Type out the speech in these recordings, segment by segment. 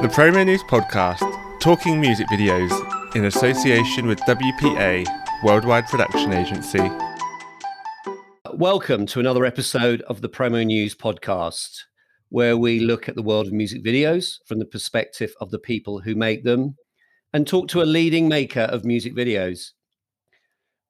The Promonews Podcast, talking music videos in association with WPA, Worldwide Production Agency. Welcome to another episode of the Promonews Podcast, where we look at the world of music videos from the perspective of the people who make them and talk to a leading maker of music videos.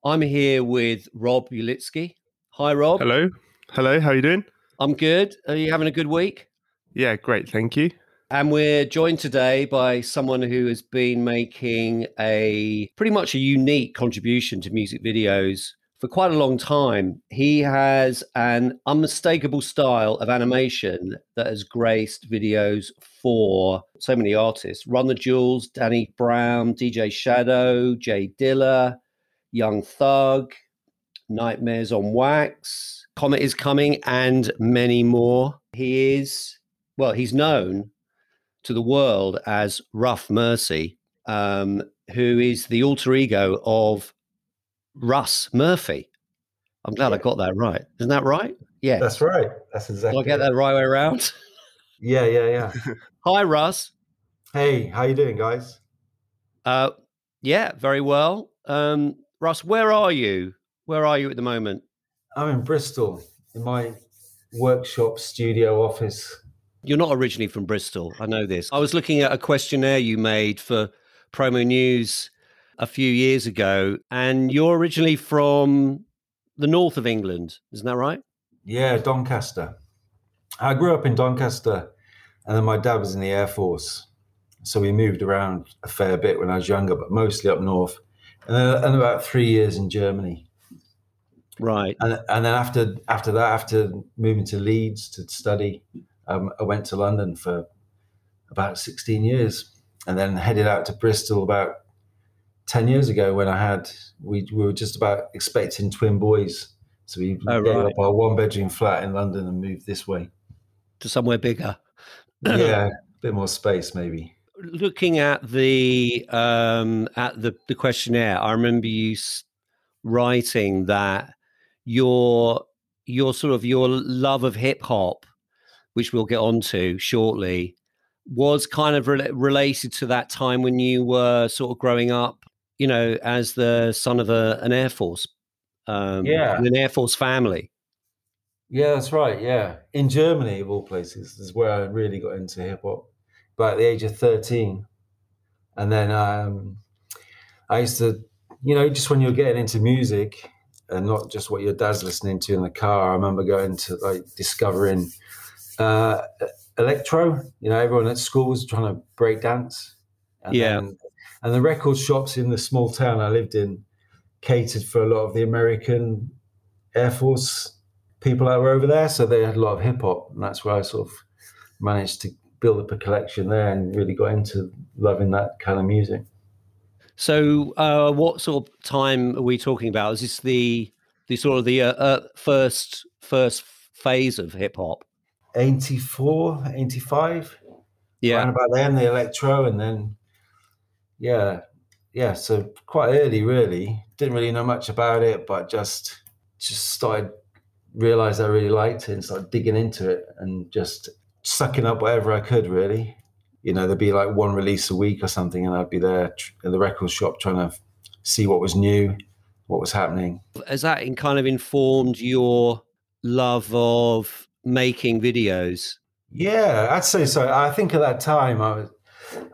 I'm here with Rob Ulitsky. Hi, Rob. Hello. Hello. How are you doing? I'm good. Are you having a good week? Yeah, great. Thank you. And we're joined today by someone who has been making a pretty much a unique contribution to music videos for quite a long time. He has an unmistakable style of animation that has graced videos for so many artists Run the Jewels, Danny Brown, DJ Shadow, J Dilla, Young Thug, Nightmares on Wax, Comet is Coming, and many more. He is, well, he's known to the world as Ruff Mercy, um, who is the alter ego of Russ Murphy. I'm glad Yeah. I got that right. Isn't that right? Yeah. That's right. That's exactly. Did. I get that right way around? Yeah, yeah, yeah. Hi, Russ. hey, how you doing, guys? Uh, yeah, very well. Um, Russ, where are you? Where are you at the moment? I'm in Bristol in my workshop, studio, office. You're not originally from Bristol. I know this. I was looking at a questionnaire you made for Promonews a few years ago, and you're originally from the north of England. Isn't that right? Yeah, Doncaster. I grew up in Doncaster, and then my dad was in the Air Force, so we moved around a fair bit when I was younger, but mostly up north. And, then, and about three years in Germany. Right. and and then after after that, after moving to Leeds to study, um, I went to London for about sixteen years, and then headed out to Bristol about ten years ago when I had we, we were just about expecting twin boys, so we Oh, gave right. up our one bedroom flat in London and moved this way. To somewhere bigger. yeah, a bit more space maybe. Looking at the um, at the, the questionnaire, I remember you writing that your your sort of your love of hip hop, which we'll get onto shortly, was kind of rela- related to that time when you were sort of growing up, you know, as the son of a, an air force, um, Yeah. an air force family. Yeah, that's right. Yeah, in Germany of all places is where I really got into hip hop. But at the age of thirteen, and then um, I used to, you know, just when you're getting into music and not just what your dad's listening to in the car. I remember going to like discovering uh, electro. You know, everyone at school was trying to break dance. And Yeah. then- and the record shops in the small town I lived in catered for a lot of the American Air Force people that were over there. So they had a lot of hip hop, and that's where I sort of managed to build up a collection there and really got into loving that kind of music. So, uh, what sort of time are we talking about? Is this the the sort of the uh, uh, first first phase of hip hop? 84, 85, around Yeah, about then, the electro, and then, yeah, yeah, so quite early, really. Didn't really know much about it, but just just started realized I really liked it and started digging into it and just sucking up whatever I could, really. You know, there'd be like one release a week or something, and I'd be there in the record shop trying to see what was new, what was happening. has that in kind of informed your love of making videos? Yeah, I'd say so. I think at that time I was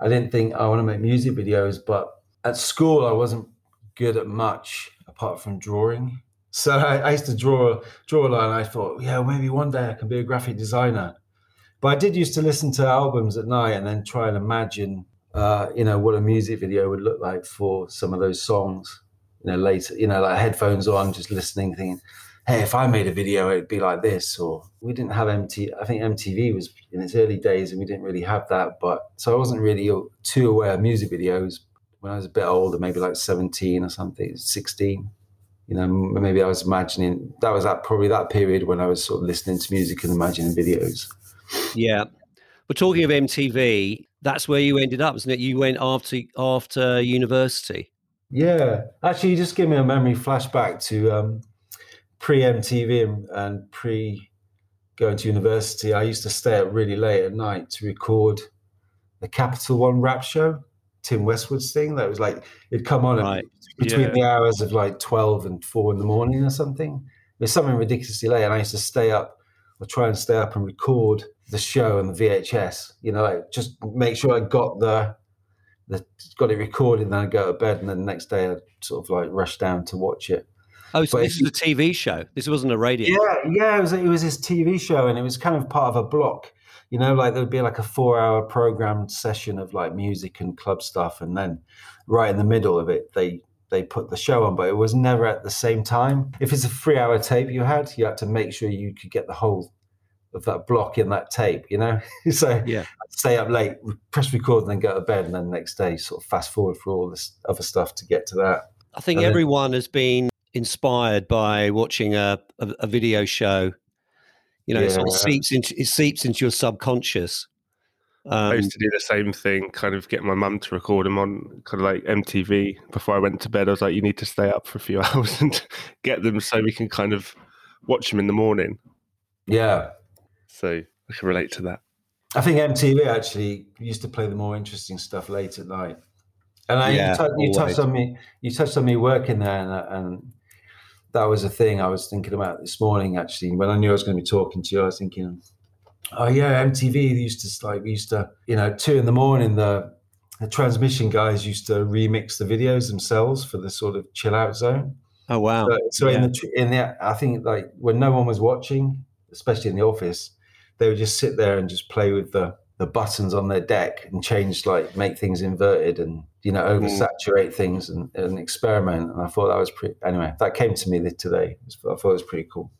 I didn't think I want to make music videos, but at school I wasn't good at much apart from drawing. So I, I used to draw draw a and I thought, yeah, maybe one day I can be a graphic designer. But I did used to listen to albums at night and then try and imagine uh, you know, what a music video would look like for some of those songs. You know, later, you know, like headphones on, just listening, thinking, hey, if I made a video, it'd be like this. Or we didn't have MTV. I think MTV was in its early days, and we didn't really have that. But so I wasn't really too aware of music videos when I was a bit older, maybe like seventeen or something, sixteen. You know, maybe I was imagining that was that probably that period when I was sort of listening to music and imagining videos. Yeah, but talking of MTV, that's where you ended up, isn't it? You went after after university. Yeah, actually, you just give me a memory flashback to um, pre MTV and, and pre going to university. I used to stay up really late at night to record the Capital One rap show, Tim Westwood's thing. That was like it'd come on Right. between Yeah. the hours of like twelve and four in the morning or something. It was something ridiculously late, and I used to stay up or try and stay up and record the show on the VHS. You know, like just make sure I got the the got it recorded, and then I go to bed, and then the next day I would sort of like rush down to watch it. Oh, so But this is a TV show. This wasn't a radio. Yeah, yeah, it was it was this TV show, and it was kind of part of a block. You know, like there would be like a four-hour programmed session of like music and club stuff, and then right in the middle of it, they they put the show on, but it was never at the same time. If it's a three-hour tape you had, you had to make sure you could get the whole of that block in that tape. You know, so Yeah. I'd stay up late, press record, and then go to bed, and then the next day sort of fast forward for all this other stuff to get to that. I think And then- everyone has been inspired by watching a, a, a video show. You know, it sort of seeps into it seeps into your subconscious. I Um, used to do the same thing, kind of get my mum to record them on kind of like MTV before I went to bed. I was like, you need to stay up for a few hours and get them so we can kind of watch them in the morning. Yeah, So I can relate to that. I think MTV actually used to play the more interesting stuff late at night. And I, Yeah, you, tou- you touched on me. You touched on me working there, and, and that was a thing I was thinking about this morning. Actually, when I knew I was going to be talking to you, I was thinking, "Oh yeah, MTV used to like we used to, you know, two in the morning. The the transmission guys used to remix the videos themselves for the sort of chill out zone. oh wow! So, so in the in the I think like when no one was watching, especially in the office, they would just sit there and just play with the the buttons on their deck and change like make things inverted and you know mm. oversaturate things and, and experiment. And I thought that was pretty. Anyway, that came to me today. I thought it was pretty cool.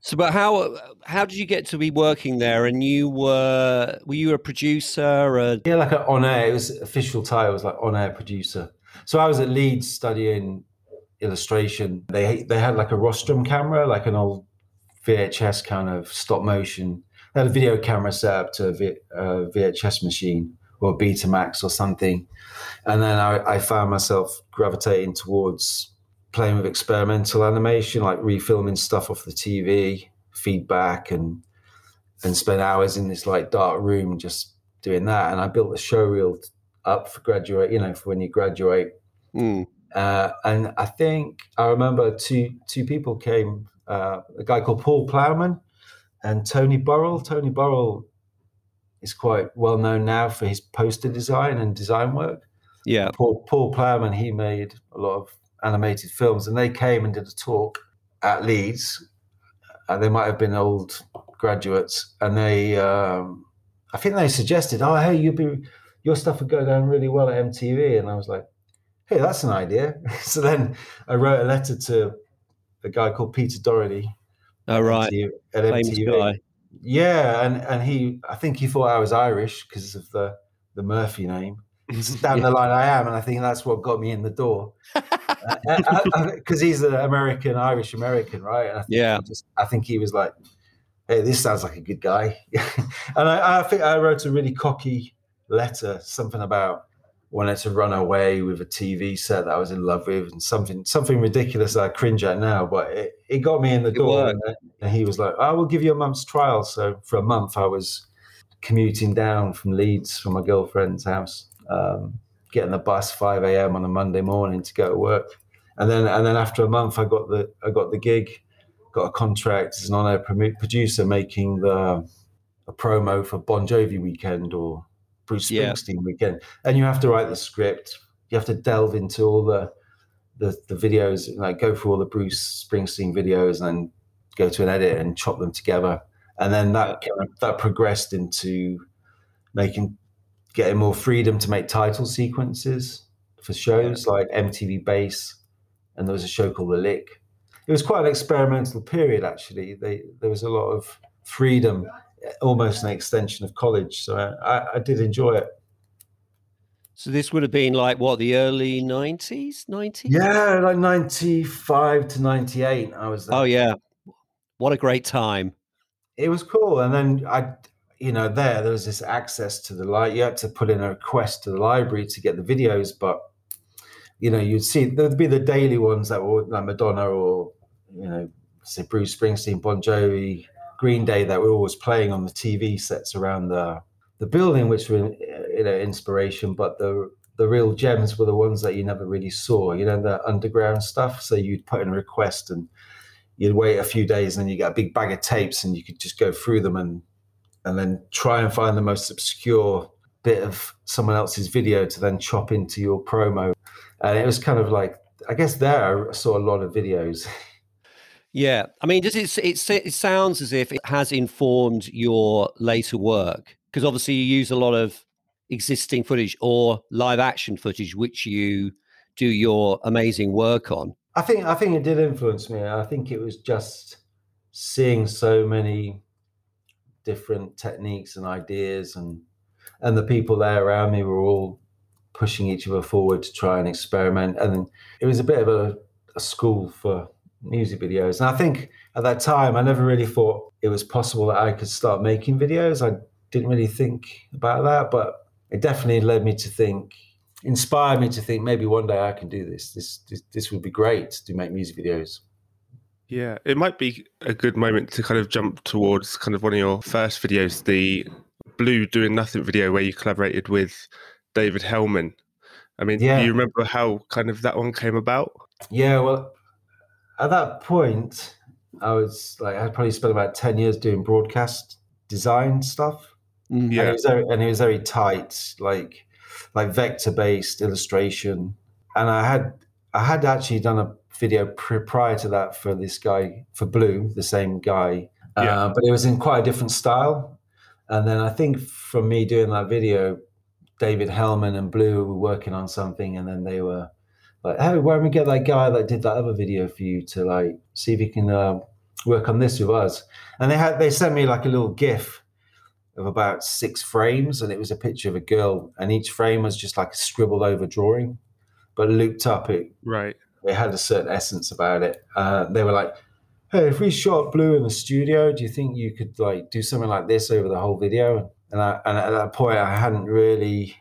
So, but how how did you get to be working there? And you were were you a producer? A, Yeah, like on air. It was official title. Was like on air producer. So I was at Leeds studying illustration. They they had like a rostrum camera, like an old VHS kind of stop motion. Had a video camera set up to a v, uh, VHS machine or Betamax or something. And then I, I found myself gravitating towards playing with experimental animation, like refilming stuff off the TV, feedback, and and spend hours in this like dark room just doing that. And I built a show reel up for graduate, you know, for when you graduate. Mm, Uh, and I think I remember two two people came, uh, a guy called Paul Plowman and Tony Burrell. Tony Burrell is quite well known now for his poster design and design work. yeah, Paul, Paul Plowman, he made a lot of animated films, and they came and did a talk at Leeds. And they might have been old graduates, and they, um, I think they suggested, "Oh, hey, you'd be, your stuff would go down really well at MTV," and I was like, "Hey, that's an idea." so then I wrote a letter to a guy called Peter Doherty Oh, all right, at MTV. guy. Yeah, and and he, I think he thought I was Irish because of the the Murphy name. Down the line, I am, and I think that's what got me in the door. Uh, uh, uh, because he's an American, Irish American, right? And I think Yeah. just, I think he was like, "Hey, this sounds like a good guy," and I, I think I wrote a really cocky letter, something about wanted to run away with a TV set that I was in love with, and something something ridiculous that I cringe at now, but it, it got me in the It door. And, and he was like, "I will give you a month's trial." So for a month, I was commuting down from Leeds from my girlfriend's house, um, getting the bus 5 a.m. on a Monday morning to go to work, and then and then after a month, I got the I got the gig, got a contract as an on-air producer making the a promo for Bon Jovi weekend or Bruce Yeah. Springsteen weekend, and you have to write the script. You have to delve into all the the, the videos, like go through all the Bruce Springsteen videos, and then go to an edit and chop them together. And then that that progressed into making getting more freedom to make title sequences for shows like MTV Base, and there was a show called The Lick. It was quite an experimental period, actually. They, there was a lot of freedom, almost an extension of college. So I, I did enjoy it. So this would have been like what the early nineties, nineties. Yeah, like ninety five to ninety eight. I was there. Oh yeah, what a great time. it was cool. And then I, you know, there there was this access to the light. You had to put in a request to the library to get the videos, but you know, you'd see there'd be the daily ones that were like Madonna or you know, say Bruce Springsteen, Bon Jovi, Green Day that were always playing on the TV sets around the the building, which were you know inspiration, but the the real gems were the ones that you never really saw. You know, the underground stuff. So you'd put in a request and you'd wait a few days, and then you get a big bag of tapes, and you could just go through them and and then try and find the most obscure bit of someone else's video to then chop into your promo. And it was kind of like, I guess there I saw a lot of videos. Yeah, I mean, does it, it it sounds as if it has informed your later work because obviously you use a lot of existing footage or live action footage, which you do your amazing work on. I think I think it did influence me. I think it was just seeing so many different techniques and ideas and and the people there around me were all pushing each other forward to try and experiment and it was a bit of a, a school for music videos and i think at that time i never really thought it was possible that i could start making videos i didn't really think about that but it definitely led me to think inspired me to think maybe one day i can do this this this, this would be great to make music videos yeah, it might be a good moment to kind of jump towards kind of one of your first videos, the Blu Doing Nothing video, where you collaborated with David Hellman. I mean, yeah. do you remember how kind of that one came about? Yeah, well, at that point, I was like, I probably spent about 10 years doing broadcast design stuff. Mm, yeah. And it was very, and it was very tight, like, like vector based illustration. And I had, I had actually done a video prior to that for this guy for Blu, the same guy, yeah. uh, but it was in quite a different style. And then I think from me doing that video, David Hellman and Blu were working on something, and then they were like, "Hey, why don't we get that guy that did that other video for you to like see if he can uh, work on this with us?" And they had they sent me like a little GIF of about six frames, and it was a picture of a girl, and each frame was just like a scribbled over drawing, but looped up. It right it had a certain essence about it. Uh, they were like, "Hey, if we shot Blu in the studio, do you think you could like do something like this over the whole video?" And, I, and at that point, I hadn't really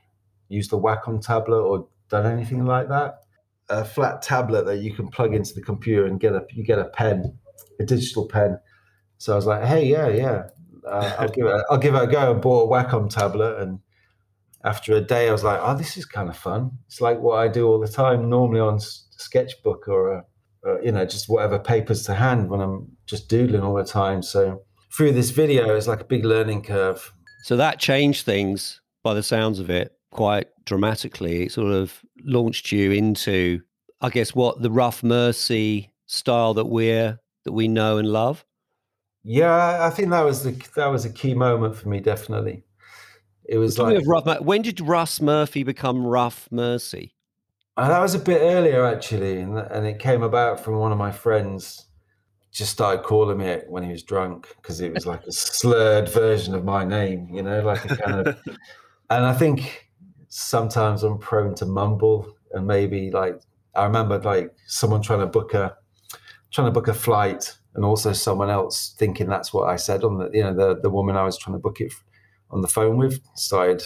used the Wacom tablet or done anything like that. A flat tablet that you can plug into the computer and get a you get a pen, a digital pen. So I was like, "Hey, yeah, yeah, uh, I'll give it I'll give it a go." And bought a Wacom tablet and after a day, I was like, oh, this is kind of fun. It's like what I do all the time, normally on sketchbook or, a, or, you know just whatever papers to hand when I'm just doodling all the time. So through this video, it's like a big learning curve. So that changed things by the sounds of it quite dramatically. It sort of launched you into, I guess, what the Ruff Mercy style that we're that we know and love. Yeah, I think that was the that was a key moment for me. Definitely, it was like rough. When did Russ Murphy become Ruff Mercy? And that was a bit earlier actually, and, and it came about from one of my friends. Just started calling me it when he was drunk because it was like a slurred version of my name, you know, like a kind of. and I think sometimes I'm prone to mumble, and maybe like I remember like someone trying to book a trying to book a flight, and also someone else thinking that's what I said on the you know the the woman I was trying to book it on the phone with started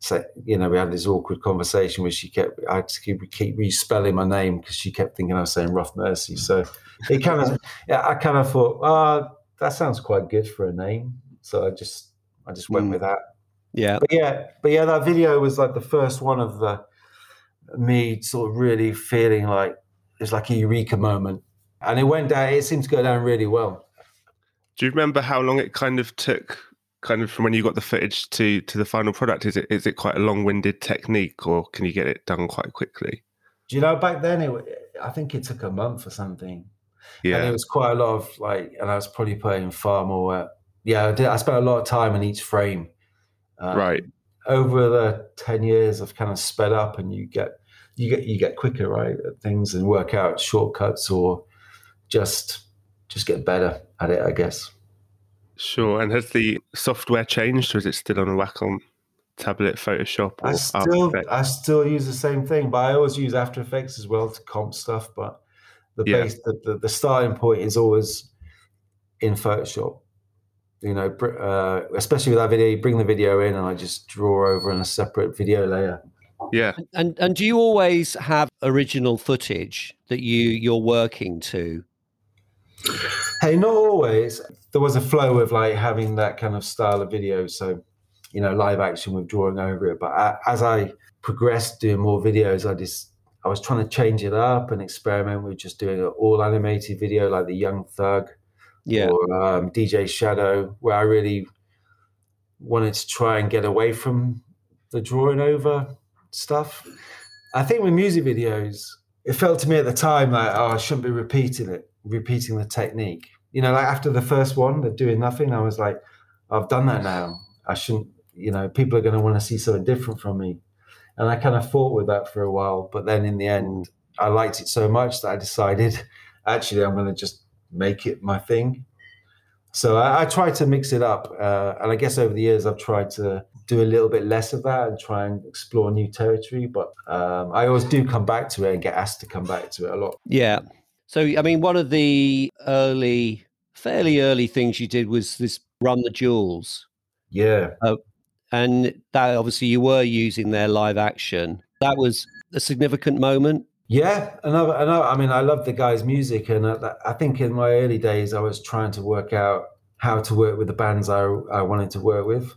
so you know, we had this awkward conversation where she kept I had to keep, keep respelling my name because she kept thinking I was saying Ruff Mercy. So it kind of, yeah, I kind of thought, oh, that sounds quite good for a name. So I just, I just went mm. with that. Yeah, but yeah, but yeah, that video was like the first one of the me sort of really feeling like it's like a eureka moment, and it went down. It seemed to go down really well. Do you remember how long it kind of took kind of from when you got the footage to to the final product? Is it is it quite a long winded technique, or can you get it done quite quickly? Do you know back then? It, I think it took a month or something. Yeah, and it was quite a lot of like, and I was probably putting far more. Yeah, I, did, I spent a lot of time in each frame. Um, right. Over the ten years, I've kind of sped up, and you get you get you get quicker, right, at things and work out shortcuts or just just get better at it, I guess. Sure. And has the software changed, or is it still on a Wacom tablet, Photoshop? I still I still use the same thing, but I always use After Effects as well to comp stuff. But the yeah. base, the, the, the starting point is always in Photoshop. You know, uh, especially with that video, you bring the video in, and I just draw over in a separate video layer. Yeah. And and do you always have original footage that you you're working to? Hey, not always. There was a flow of like having that kind of style of video. So you know, live action with drawing over it. But I, as I progressed doing more videos, I just I was trying to change it up and experiment with just doing an all animated video like the Young Thug, yeah, or um, DJ Shadow, where I really wanted to try and get away from the drawing over stuff. I think with music videos, it felt to me at the time like, oh, I shouldn't be repeating it, repeating the technique. You know, like after the first one, the doing nothing, I was like, I've done that now. I shouldn't, you know, people are going to want to see something different from me. And I kind of fought with that for a while. But then in the end, I liked it so much that I decided, actually, I'm going to just make it my thing. So I, I try to mix it up. Uh, and I guess over the years, I've tried to do a little bit less of that and try and explore new territory. But um, I always do come back to it and get asked to come back to it a lot. Yeah. So, I mean, one of the early, fairly early things you did was this Run the Jewels. Yeah. Uh, and that obviously you were using their live action. That was a significant moment. Yeah, another, another. I mean, I love the guy's music, and I, I think in my early days, I was trying to work out how to work with the bands I, I wanted to work with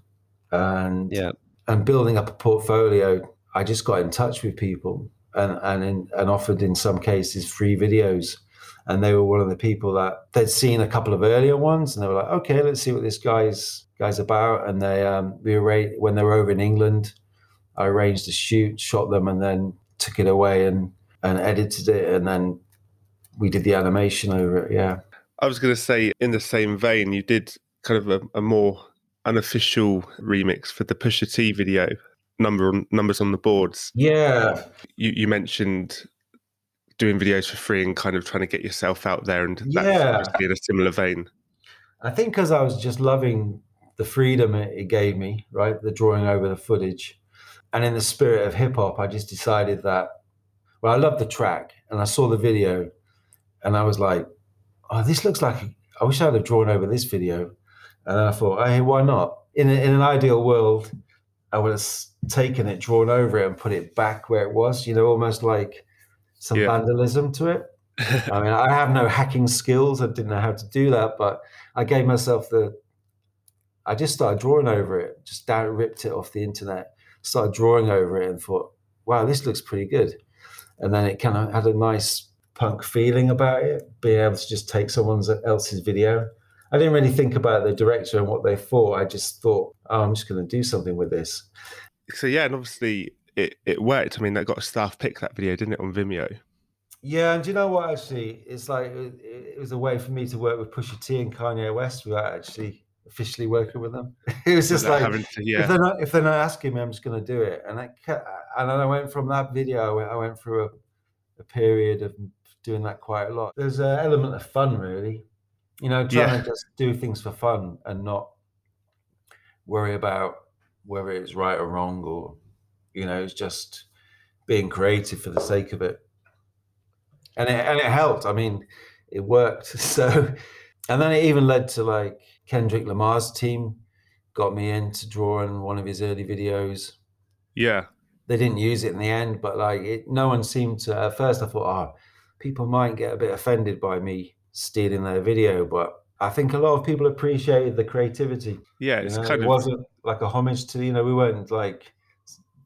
and yeah, and building up a portfolio. I just got in touch with people and and in, and offered in some cases free videos, and they were one of the people that they'd seen a couple of earlier ones, and they were like, okay, let's see what this guy's guy's about. And they um, we arranged when they were over in England, I arranged a shoot, shot them, and then took it away and and edited it, and then we did the animation over it. Yeah. I was going to say, in the same vein, you did kind of a, a more unofficial remix for the Pusha T video, number on, numbers on the boards. Yeah. You, you mentioned doing videos for free and kind of trying to get yourself out there, and that's yeah. in a similar vein. I think because I was just loving the freedom it, it gave me, right? The drawing over the footage. And in the spirit of hip hop, I just decided that, well, I loved the track and I saw the video and I was like, oh, this looks like, I wish I'd have drawn over this video. And I thought, hey, why not? In, a, in an ideal world, I would have taken it, drawn over it, and put it back where it was. You know, almost like some yeah. vandalism to it. I mean, I have no hacking skills. I didn't know how to do that, but I gave myself the. I just started drawing over it. Just down, ripped it off the internet. Started drawing over it and thought, "Wow, this looks pretty good." And then it kind of had a nice punk feeling about it, being able to just take someone else's video I didn't really think about the director and what they thought. I just thought, oh, I'm just going to do something with this. So yeah, and obviously it, it worked. I mean, that got a staff pick that video, didn't it, on Vimeo? Yeah, and do you know what? Actually, it's like it, it was a way for me to work with Pusha T and Kanye West without actually officially working with them. it was just like to, yeah. if they're not if they're not asking me, I'm just going to do it. And I and then I went from that video. I went through a, a period of doing that quite a lot. There's an element of fun, really you know, trying yeah. to just do things for fun and not worry about whether it's right or wrong or, you know, it's just being creative for the sake of it. And it, and it helped. I mean, it worked. So, and then it even led to like Kendrick Lamar's team got me into drawing one of his early videos. Yeah. They didn't use it in the end, but like it, no one seemed to. At first, I thought, oh, people might get a bit offended by me stealing their video, but I think a lot of people appreciated the creativity. Yeah, it's you know, kind it of wasn't like a homage to you know we weren't like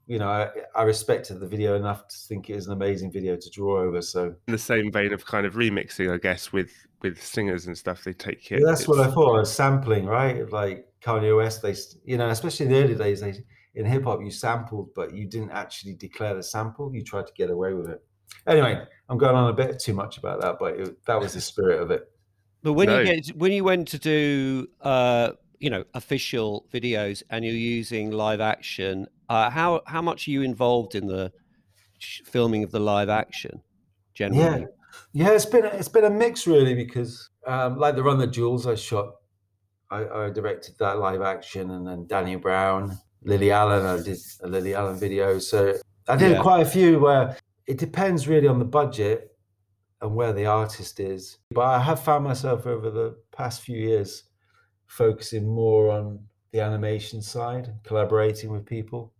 you know I, I, respected the video enough to think it was an amazing video to draw over. So in the same vein of kind of remixing, I guess with with singers and stuff, they take it. Yeah, that's what I thought. Was Sampling, right? Like Kanye West, they you know especially in the early days, they in hip hop you sampled, but you didn't actually declare the sample. You tried to get away with it. Anyway, I'm going on a bit too much about that, but it, that was the spirit of it. But when no. you get when you went to do uh, you know official videos and you're using live action, uh, how how much are you involved in the filming of the live action? Generally, yeah, yeah, it's been it's been a mix really because um, like the Run the Jewels I shot, I, I directed that live action, and then Danny Brown, Lily Allen, I did a Lily Allen video, so I did yeah. quite a few where it depends really on the budget and where the artist is. But I have found myself over the past few years focusing more on the animation side, collaborating with people.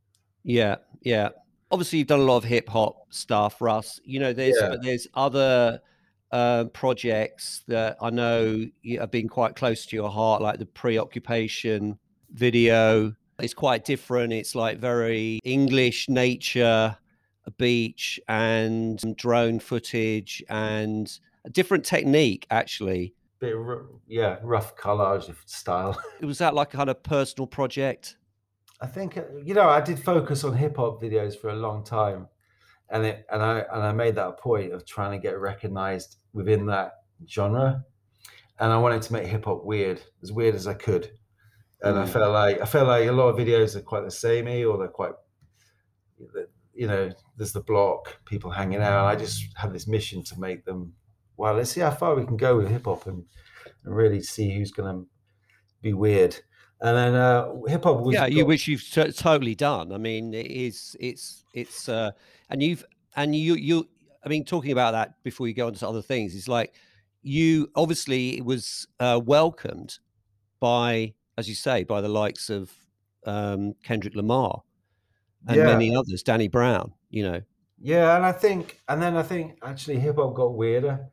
Yeah, yeah. Obviously, you've done a lot of hip hop stuff, Russ. You know, there's yeah. there's other uh, projects that I know have been quite close to your heart, like the preoccupation video. It's quite different. It's like very English nature, a beach, and drone footage, and a different technique actually. Bit yeah, rough collage of style. Was that like a kind of personal project? I think uh, you know I did focus on hip hop videos for a long time, and it and I and I made that a point of trying to get recognized within that genre, and I wanted to make hip hop weird, as weird as I could and mm. I felt like I felt like a lot of videos are quite the samey, or they're quite, you know, there's the block, people hanging out. I just had this mission to make them. Well, let's see how far we can go with hip hop and, and really see who's going to be weird. And then uh, hip hop was yeah, you which you've t- totally done. I mean, it is it's it's uh, and you've and you you. I mean, talking about that before you go on to other things, it's like you obviously it was uh, welcomed by as you say, by the likes of um, Kendrick Lamar and yeah. many others, Danny Brown, you know. Yeah, and I think, and then I think actually hip hop got weirder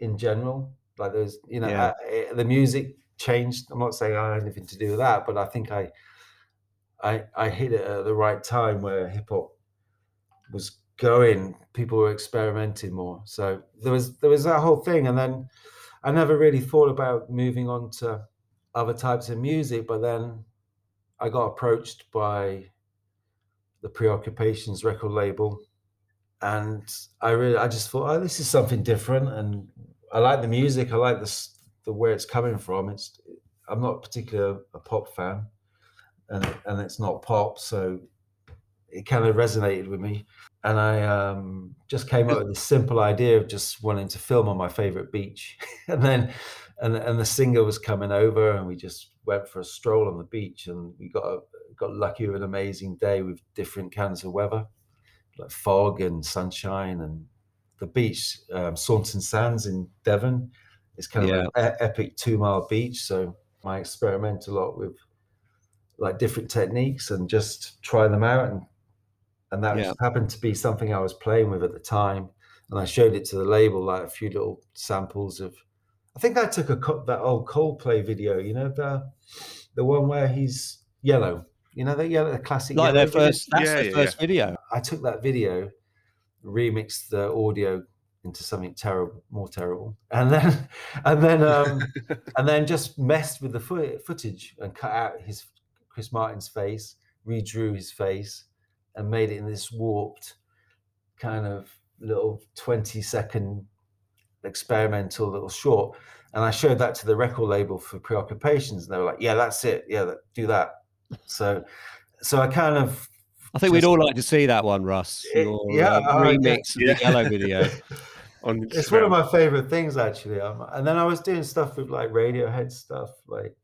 in general. Like there's, you know, yeah. uh, the music changed. I'm not saying I had anything to do with that, but I think I, I, I hit it at the right time where hip hop was going. People were experimenting more. So there was there was that whole thing, and then I never really thought about moving on to other types of music, but then I got approached by the Preoccupations record label, and I really I just thought, oh, this is something different, and I like the music. I like the the where it's coming from. It's I'm not particularly a pop fan, and and it's not pop, so it kind of resonated with me. And I um, just came up with this simple idea of just wanting to film on my favorite beach, and then and and the singer was coming over, and we just went for a stroll on the beach, and we got a, got lucky with an amazing day with different kinds of weather, like fog and sunshine, and the beach, um, Saunton Sands in Devon, is kind of yeah. an epic two mile beach. So I experiment a lot with like different techniques and just try them out and and that yeah. happened to be something I was playing with at the time. And I showed it to the label, like a few little samples of I think I took a cut that old Coldplay video. You know the the one where he's yellow. You know the yellow, the classic. Like their first, that's yeah, their yeah, first yeah. video. I took that video, remixed the audio into something terrible, more terrible, and then and then um, and then just messed with the footage and cut out his Chris Martin's face, redrew his face, and made it in this warped kind of little twenty second experimental little short. And I showed that to the record label for preoccupations, and they were like, "Yeah, that's it. Yeah, do that." So, so I kind of. I think just, we'd all like to see that one, Russ. Your, yeah, uh, remix yeah. of the yellow video. on it's one of my favorite things, actually. Um, and then I was doing stuff with like Radiohead stuff, like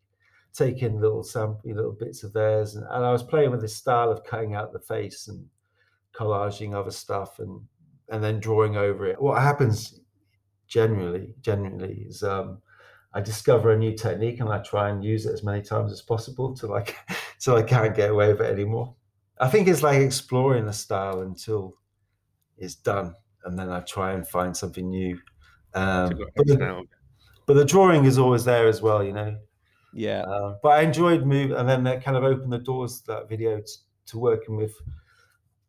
taking little sample, little bits of theirs, and, and I was playing with this style of cutting out the face and collaging other stuff, and and then drawing over it. What happens generally generally is um, I discover a new technique and I try and use it as many times as possible to like so I can't get away with it anymore. I think it's like exploring the style until it's done, and then I try and find something new. Um, but, the, but, the, drawing is always there as well, you know. Yeah. Uh, but I enjoyed move, and then that kind of opened the doors to that video to, to working with.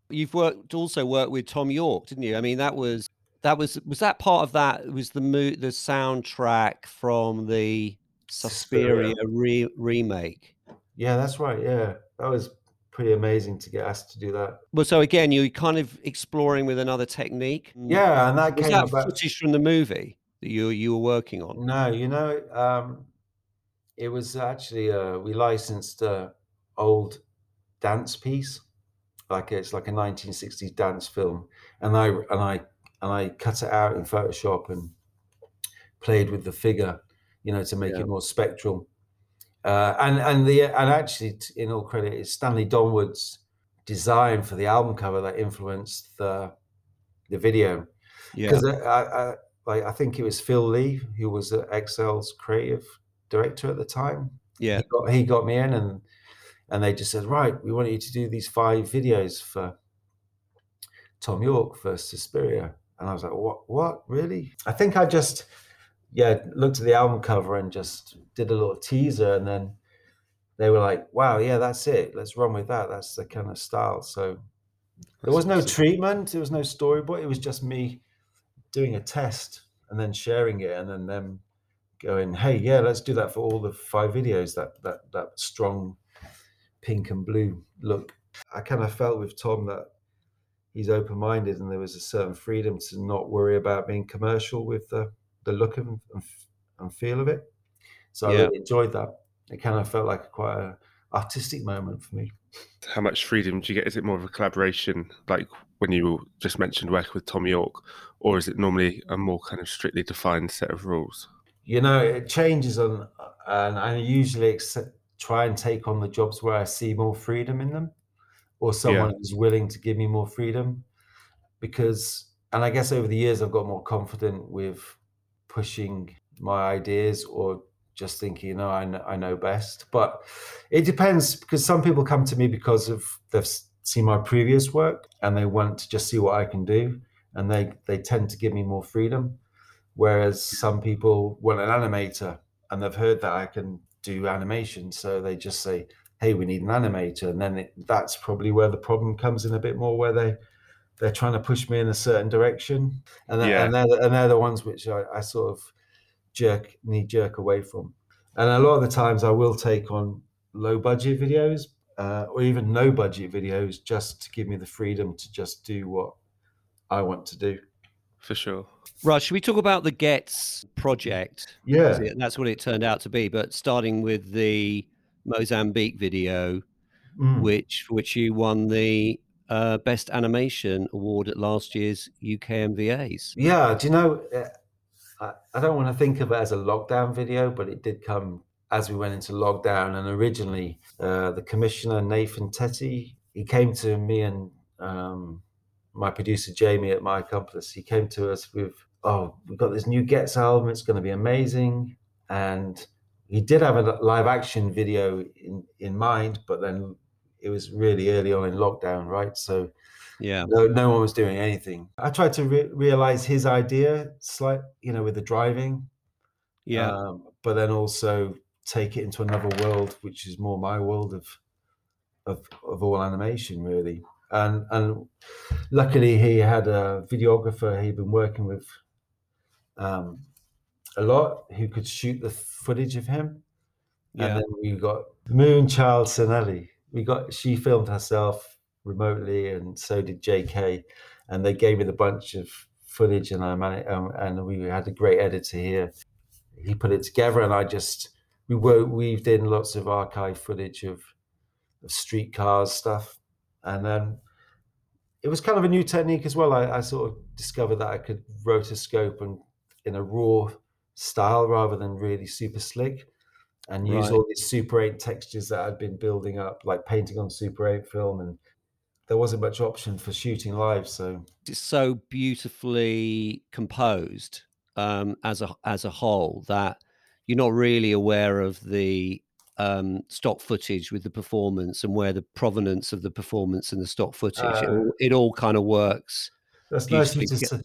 You've worked also worked with Thom Yorke, didn't you? I mean, that was that was was that part of that was the mo- the soundtrack from the Suspiria re- remake. Yeah, that's right. Yeah, that was pretty amazing to get asked to do that. Well, so again, you're kind of exploring with another technique. Yeah, and that was came that about... footage from the movie that you you were working on. No, you know, um, it was actually uh, we licensed a old dance piece, like it's like a 1960s dance film, and I and I and I cut it out in Photoshop and played with the figure, you know, to make yeah. it more spectral. Uh, and and the and actually, in all credit, it's Stanley Donwood's design for the album cover that influenced the the video. Because yeah. I, I, like I think it was Phil Lee who was XL's creative director at the time. Yeah, he got, he got me in, and and they just said, right, we want you to do these five videos for Thom Yorke for Suspiria. And I was like, what, what, really? I think I just, yeah, looked at the album cover and just did a little teaser and then they were like, "Wow, yeah, that's it. Let's run with that. That's the kind of style." So there was no treatment. There was no storyboard. It was just me doing a test and then sharing it, and then them going, "Hey, yeah, let's do that for all the five videos." That that that strong pink and blue look. I kind of felt with Thom that he's open minded, and there was a certain freedom to not worry about being commercial with the the look and, and feel of it. So yeah. I really enjoyed that. It kind of felt like quite a artistic moment for me. How much freedom do you get? Is it more of a collaboration, like when you just mentioned working with Thom Yorke, or is it normally a more kind of strictly defined set of rules? You know, it changes on, and I usually accept, try and take on the jobs where I see more freedom in them or someone yeah. who's willing to give me more freedom because and i guess over the years i've got more confident with pushing my ideas or just thinking you know I, know I know best. But it depends because some people come to me because of they've seen my previous work and they want to just see what i can do and they they tend to give me more freedom. Whereas some people want an animator and they've heard that i can do animation so they just say hey, we need an animator, and then it, that's probably where the problem comes in a bit more, where they they're trying to push me in a certain direction, and they're, yeah. and they're, and they're the ones which I, I sort of jerk need jerk away from. And a lot of the times, I will take on low budget videos uh, or even no budget videos just to give me the freedom to just do what I want to do. For sure. Rush, should we talk about the Ghetts project? Yeah. That's what it turned out to be. But starting with the Mozambique video, mm. which which you won the uh, best animation award at last year's UKMVAs. Yeah, do you know? Eh, I, I don't want to think of it as a lockdown video, but it did come as we went into lockdown. And originally, uh, the commissioner Nathan Tettey he came to me and um, my producer Jamie at my accomplice. He came to us with, "Oh, we've got this new Ghetts album. It's going to be amazing." And he did have a live action video in, in mind, but then it was really early on in lockdown, right? So yeah, no, no one was doing anything. I tried to re- realize his idea, slight, you know, with the driving, yeah, um, but then also take it into another world, which is more my world of of of all animation, really. And and luckily, he had a videographer he'd been working with. Um, a lot who could shoot the footage of him. Yeah. And then we got Moonchild Sannelly. We got she filmed herself remotely, and so did Jaykae And they gave me the bunch of footage, and I managed, um, and we had a great editor here. He put it together, and I just we were weaved in lots of archive footage of of streetcars stuff, and then it was kind of a new technique as well. I, I sort of discovered that I could rotoscope and in a raw style rather than really super slick and use right. all these super 8 textures that i'd been building up like painting on super 8 film and there wasn't much option for shooting live so it's so beautifully composed um, as a as a whole that you're not really aware of the um, stock footage with the performance and where the provenance of the performance and the stock footage uh, it, all, it all kind of works that's nice to,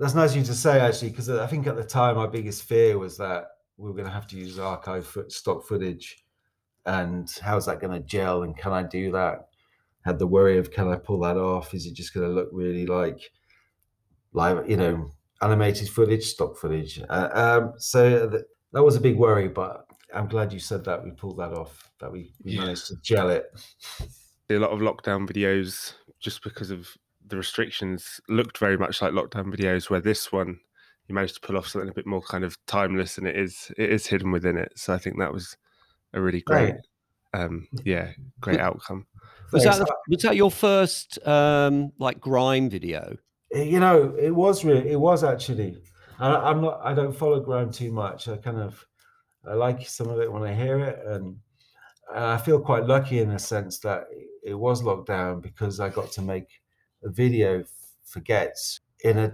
that's nice of you to say, actually, because I think at the time my biggest fear was that we were going to have to use archive foot, stock footage, and how's that going to gel, and can I do that? Had the worry of can I pull that off? Is it just going to look really like live, you know, animated footage, stock footage? Uh, um, so th- that was a big worry, but I'm glad you said that we pulled that off, that we, we yeah. managed to gel it. A lot of lockdown videos just because of the restrictions looked very much like lockdown videos, where this one you managed to pull off something a bit more kind of timeless, and it is it is hidden within it. So I think that was a really great, right. um, yeah, great outcome. Was that was that your first um, like grime video? Eh, you know, it was really it was actually. I, am not. I don't follow grime too much. I kind of I like some of it when I hear it, and, and I feel quite lucky in a sense that it was locked down because I got to make a video for Ghetts in a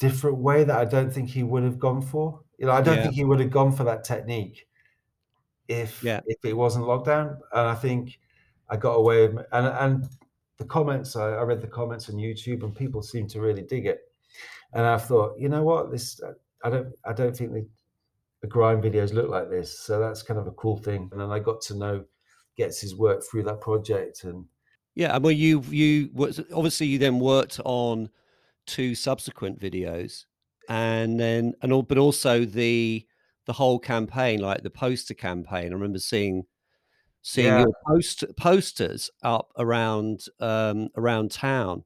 different way that I don't think he would have gone for. You know, I don't yeah. think he would have gone for that technique if yeah. if it wasn't lockdown. And I think I got away with and and the comments I, I read the comments on YouTube and people seem to really dig it. And I thought, you know what, this uh, I don't I don't think the, the grime videos look like this. So that's kind of a cool thing. And then I got to know Ghetts his work through that project and yeah well you you was obviously you then worked on two subsequent videos and then and all but also the the whole campaign like the poster campaign. I remember seeing seeing yeah. your post posters up around um around town.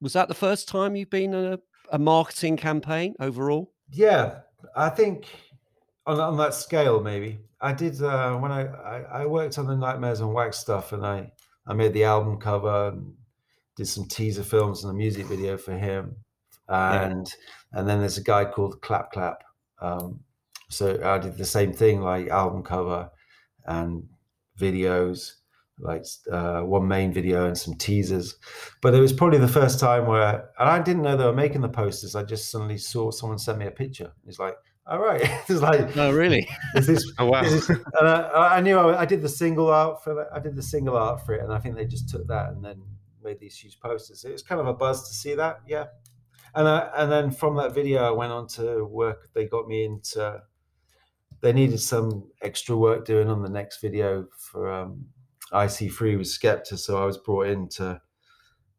Was that the first time you've been in a, a marketing campaign overall? Yeah i think on, on that scale maybe. I did uh when I, I i worked on the nightmares on wax stuff and i i made the album cover and did some teaser films and a music video for him and yeah. and then there's a guy called Clap Clap. Um, so I did the same thing, like album cover and videos, like uh, one main video and some teasers. But it was probably the first time where, and I didn't know they were making the posters. I just suddenly saw someone send me a picture. It's like, all right, it's like, oh really? Is this? oh wow! This, and I, I knew I, I, did the single art for it. I did the single art for it, and I think they just took that and then made these huge posters. It was kind of a buzz to see that. Yeah, and I, and then from that video, I went on to work. They got me into. They needed some extra work doing on the next video for um, IC3 with Skepta, so I was brought in to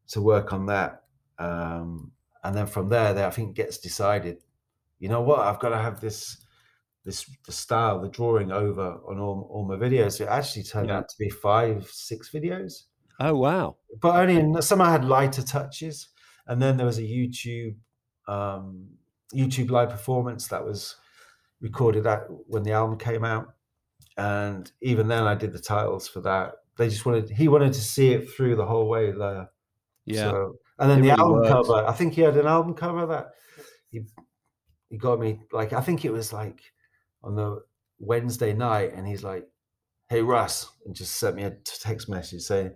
to work on that. Um, and then from there, they, I think Ghetts decided. You know what? I've got to have this this the style, the drawing over on all, all my videos. So it actually turned yeah. out to be five, six videos. Oh wow! But only in, some I had lighter touches. And then there was a YouTube um, YouTube live performance that was recorded at when the album came out, and even then I did the titles for that. They just wanted he wanted to see it through the whole way there. Yeah. So, and then it the really album cover. I think he had an album cover that he he got me like I think it was like on the Wednesday night, and he's like, "Hey Russ," and just sent me a text message saying,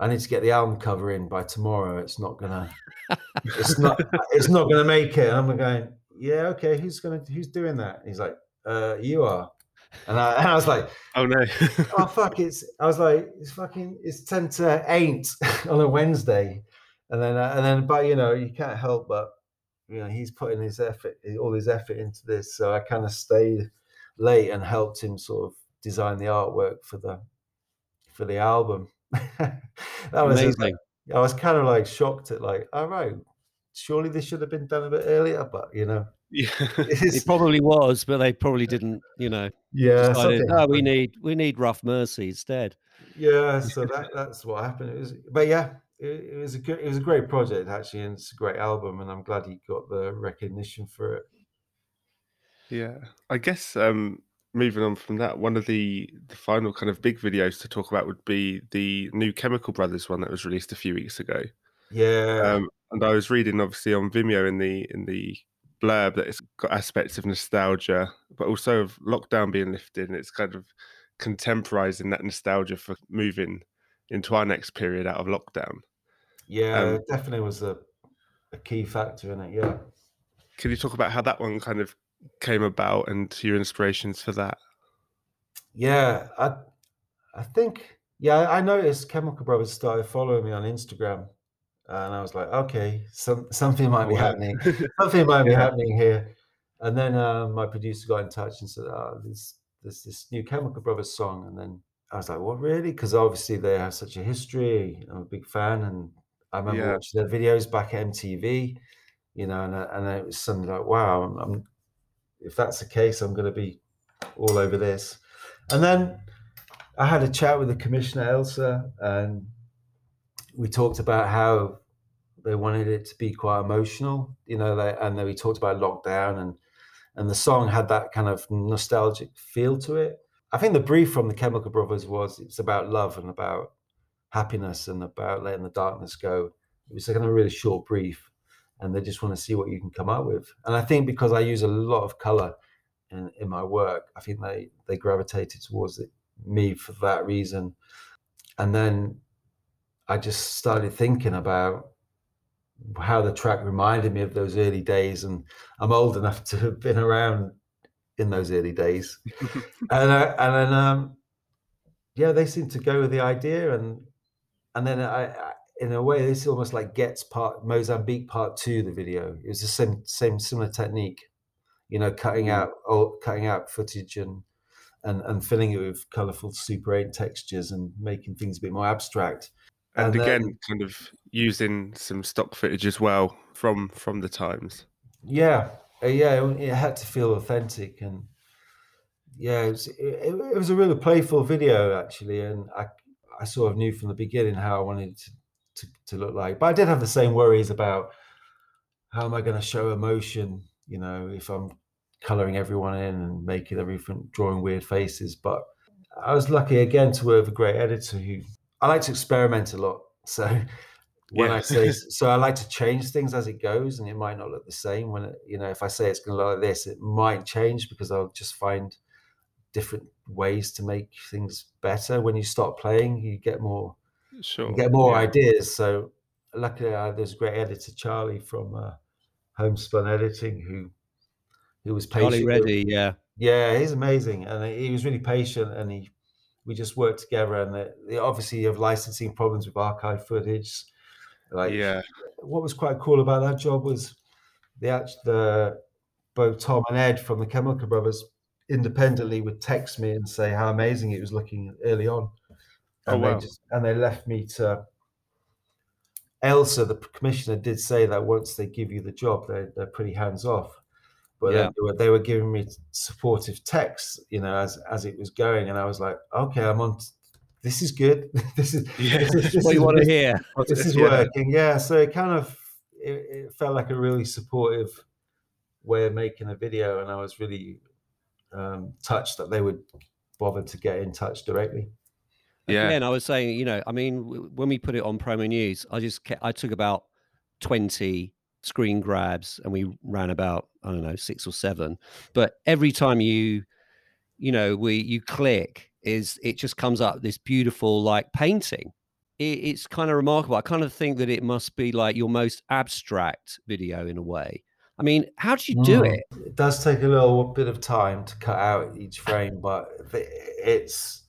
I need to get the album cover in by tomorrow. It's not gonna, it's not, it's not gonna make it. And I'm going, yeah, okay. Who's gonna, who's doing that? And he's like, uh, you are. And I, and I was like, oh no, oh fuck! It's. I was like, it's fucking. It's ten to eight on a Wednesday, and then uh, and then, but you know, you can't help but, you know, he's putting his effort, all his effort into this. So I kind of stayed late and helped him sort of design the artwork for the for the album that was amazing. I was kind of like shocked at like, all right, surely this should have been done a bit earlier, but you know, yeah, it probably was, but they probably didn't, you know. Yeah, decided, no, we need we need Ruff Mercy instead. Yeah, so that that's what happened. It was, but yeah, it, it was a good, it was a great project actually, and it's a great album, and I'm glad he got the recognition for it. Yeah, I guess um moving on from that, one of the the final kind of big videos to talk about would be the new Chemical Brothers one that was released a few weeks ago. Yeah. Um, and I was reading obviously on Vimeo in the in the blurb that it's got aspects of nostalgia, but also of lockdown being lifted, and it's kind of contemporizing that nostalgia for moving into our next period out of lockdown. Yeah, um, definitely was a, a key factor in it. Yeah. Can you talk about how that one kind of came about and your inspirations for that? Yeah, I I think yeah, I noticed Chemical Brothers started following me on Instagram, and I was like, okay, some something might be happening. something might be yeah. happening here. And then uh, my producer got in touch and said, oh, there's, there's this new Chemical Brothers song. And then I was like, what, really? Because obviously they have such a history. I'm a big fan. And I remember yeah. watching their videos back at MTV, you know, and, and it was something like, wow, I'm, I'm if that's the case, I'm going to be all over this. And then I had a chat with the commissioner, Elsa, and we talked about how they wanted it to be quite emotional, you know, they, and then we talked about lockdown and and the song had that kind of nostalgic feel to it. I think the brief from the Chemical Brothers was it's about love and about happiness and about letting the darkness go. It was a kind of really short brief and they just want to see what you can come up with. And I think because I use a lot of color in, in my work, I think they they gravitated towards it, me for that reason. And then I just started thinking about how the track reminded me of those early days, and I'm old enough to have been around in those early days. and I, and then um, yeah, they seemed to go with the idea, and and then I, I in a way, this is almost like Ghetts part Mozambique part two. The video it was the same same similar technique, you know, cutting mm. out oh, cutting out footage and and and filling it with colorful Super 8 textures and making things a bit more abstract. And, and again, then, kind of using some stock footage as well from from the times. Yeah, uh, yeah, it, it had to feel authentic and yeah, it was, it, it was a really playful video actually, and I I sort of knew from the beginning how I wanted to, to, to look like. But I did have the same worries about how am I going to show emotion, you know, if I'm coloring everyone in and making everything drawing weird faces. But I was lucky again to work with a great editor who I like to experiment a lot. So when yeah. I say so, I like to change things as it goes, and it might not look the same. When it, you know, if I say it's going to look like this, it might change because I'll just find different ways to make things better. When you start playing, you get more, sure, get more yeah. ideas. So luckily, uh, there's a great editor, Charlie from uh, Homespun Editing, who who was patient. Charlie Reddy, yeah, yeah, he's amazing, and he was really patient, and he we just worked together. And they, they obviously have licensing problems with archive footage. Like, yeah, what was quite cool about that job was the actual the both Tom and Ed from the Chemical Brothers independently would text me and say how amazing it was looking early on. Oh, and oh, wow. they just and they left me to Elsa, the commissioner, did say that once they give you the job, they're, they're pretty hands off. But yeah. they, were, they were giving me supportive texts, you know, as as it was going, and I was like, okay, I'm on. T- this is good. this is yeah. this, this, this what you want to hear. This is yeah. working. Yeah. So it kind of it, it felt like a really supportive way of making a video, and I was really um, touched that they would bother to get in touch directly. Yeah. And I was saying, you know, I mean, when we put it on Promonews, I just kept, I took about 20 screen grabs and we ran about, I don't know, six or seven. But every time you, you know, we, you click is it just comes up this beautiful like painting. It, it's kind of remarkable. I kind of think that it must be like your most abstract video in a way. I mean, how do you do mm. it? It does take a little bit of time to cut out each frame, but it's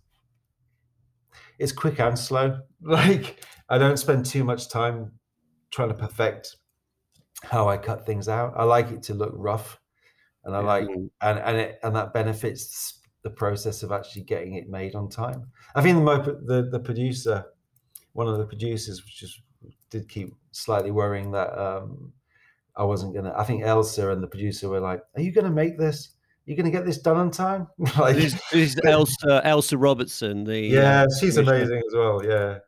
it's quick and slow. Like I don't spend too much time trying to perfect how I cut things out. I like it to look rough, and I yeah. like and and it and that benefits the process of actually getting it made on time. I think the the, the producer, one of the producers, just did keep slightly worrying that um, I wasn't gonna. I think Elsa and the producer were like, "Are you gonna make this? You going to get this done on time? like, this, this is Elsa, Elsa Robertson. The yeah, uh, she's amazing as well. Yeah,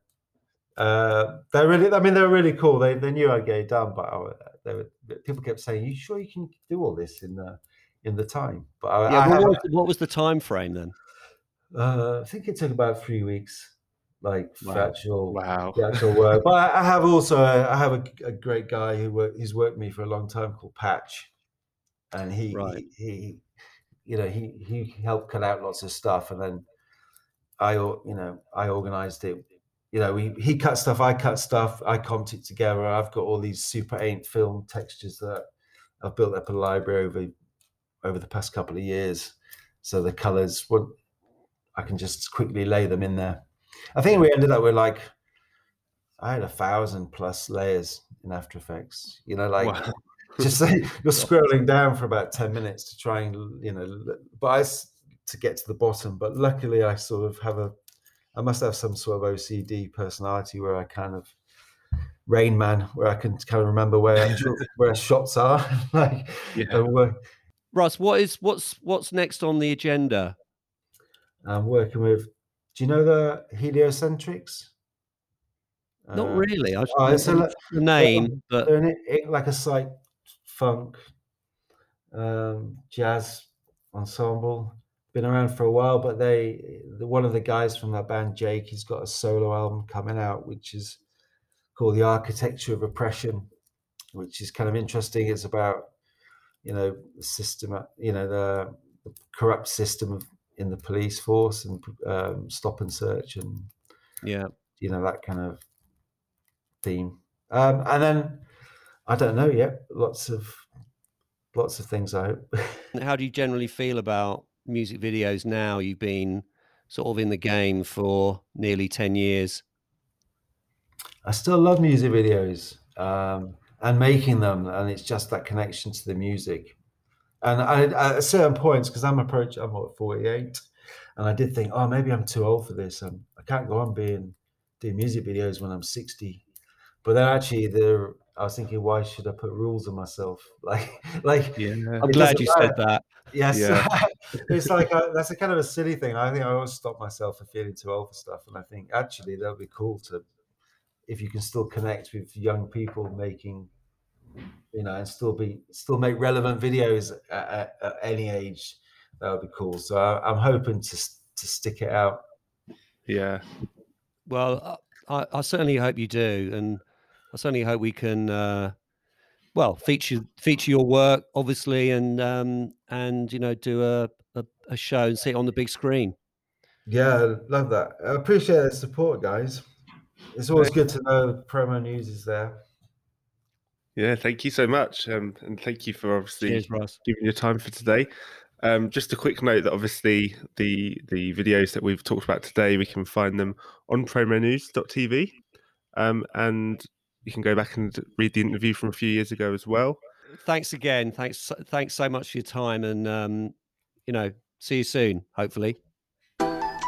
uh, they're really. I mean, they're really cool. They they knew I'd get it done, but I, they were, people kept saying, "You sure you can do all this in the in the time?" But I, yeah, I what, was, what, was, the time frame then? Uh, I think it took about three weeks, like wow. for actual wow. the actual work. but I, I have also I have a, a great guy who worked, he's worked with me for a long time called Patch, and he, right. he, he you know, he he helped cut out lots of stuff, and then I, you know, I organized it. You know, he he cut stuff, I cut stuff, I comped it together. I've got all these Super 8 film textures that I've built up a library over over the past couple of years. So the colors, what I can just quickly lay them in there. I think we ended up with like I had a thousand plus layers in After Effects. You know, like wow just say you're scrolling down for about 10 minutes to try and you know but I, to get to the bottom but luckily i sort of have a i must have some sort of ocd personality where i kind of rain man where i can kind of remember where where shots are like yeah. where, russ what is what's what's next on the agenda i'm working with do you know the heliocentrics not uh, really. I oh, it's a, the name, but they're like a psych funk, um, jazz ensemble. Been around for a while, but they one of the guys from that band, Jake, he's got a solo album coming out, which is called "The Architecture of Oppression," which is kind of interesting. It's about you know the system, you know the, the corrupt system of in the police force and um, stop and search and yeah, you know that kind of theme. Um, and then I don't know yet. Lots of lots of things. I hope. How do you generally feel about music videos now? You've been sort of in the game for nearly ten years. I still love music videos um, and making them, and it's just that connection to the music. And I, at certain points, because I'm approaching, I'm what 48. And I did think, oh, maybe I'm too old for this. Um, I can't go on being doing music videos when I'm 60. But then actually, the I was thinking, why should I put rules on myself? Like, like yeah. I'm glad you matter. said that. Yes, yeah. it's like a, that's a kind of a silly thing. I think I always stop myself from feeling too old for stuff, and I think actually that would be cool to if you can still connect with young people making, you know, and still be still make relevant videos at, at, at any age. That would be cool. So I, I'm hoping to to stick it out. Yeah. Well, I, I certainly hope you do, and I certainly hope we can. Uh, well, feature feature your work, obviously, and um, and you know, do a, a, a show and see it on the big screen. Yeah, love that. I appreciate the support, guys. It's always good to know Promonews is there. Yeah, thank you so much, um, and thank you for obviously Cheers, giving your time for today. Um, just a quick note that obviously the the videos that we've talked about today, we can find them on promonews.tv, um, and you can go back and read the interview from a few years ago as well. Thanks again. Thanks, thanks so much for your time, and um, you know, see you soon. Hopefully.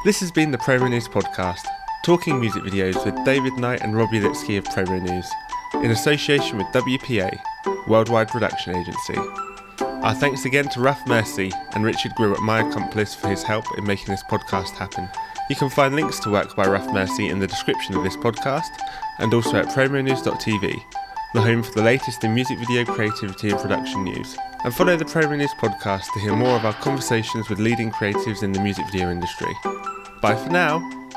This has been the Promonews podcast, talking music videos with David Knight and Robbie Litsky of Promonews, in association with WPA, Worldwide Production Agency. Our thanks again to Ruff Mercy and Richard Grew at My Accomplice for his help in making this podcast happen. You can find links to work by Ruff Mercy in the description of this podcast and also at promonews.tv, the home for the latest in music video creativity and production news. And follow the Promonews podcast to hear more of our conversations with leading creatives in the music video industry. Bye for now.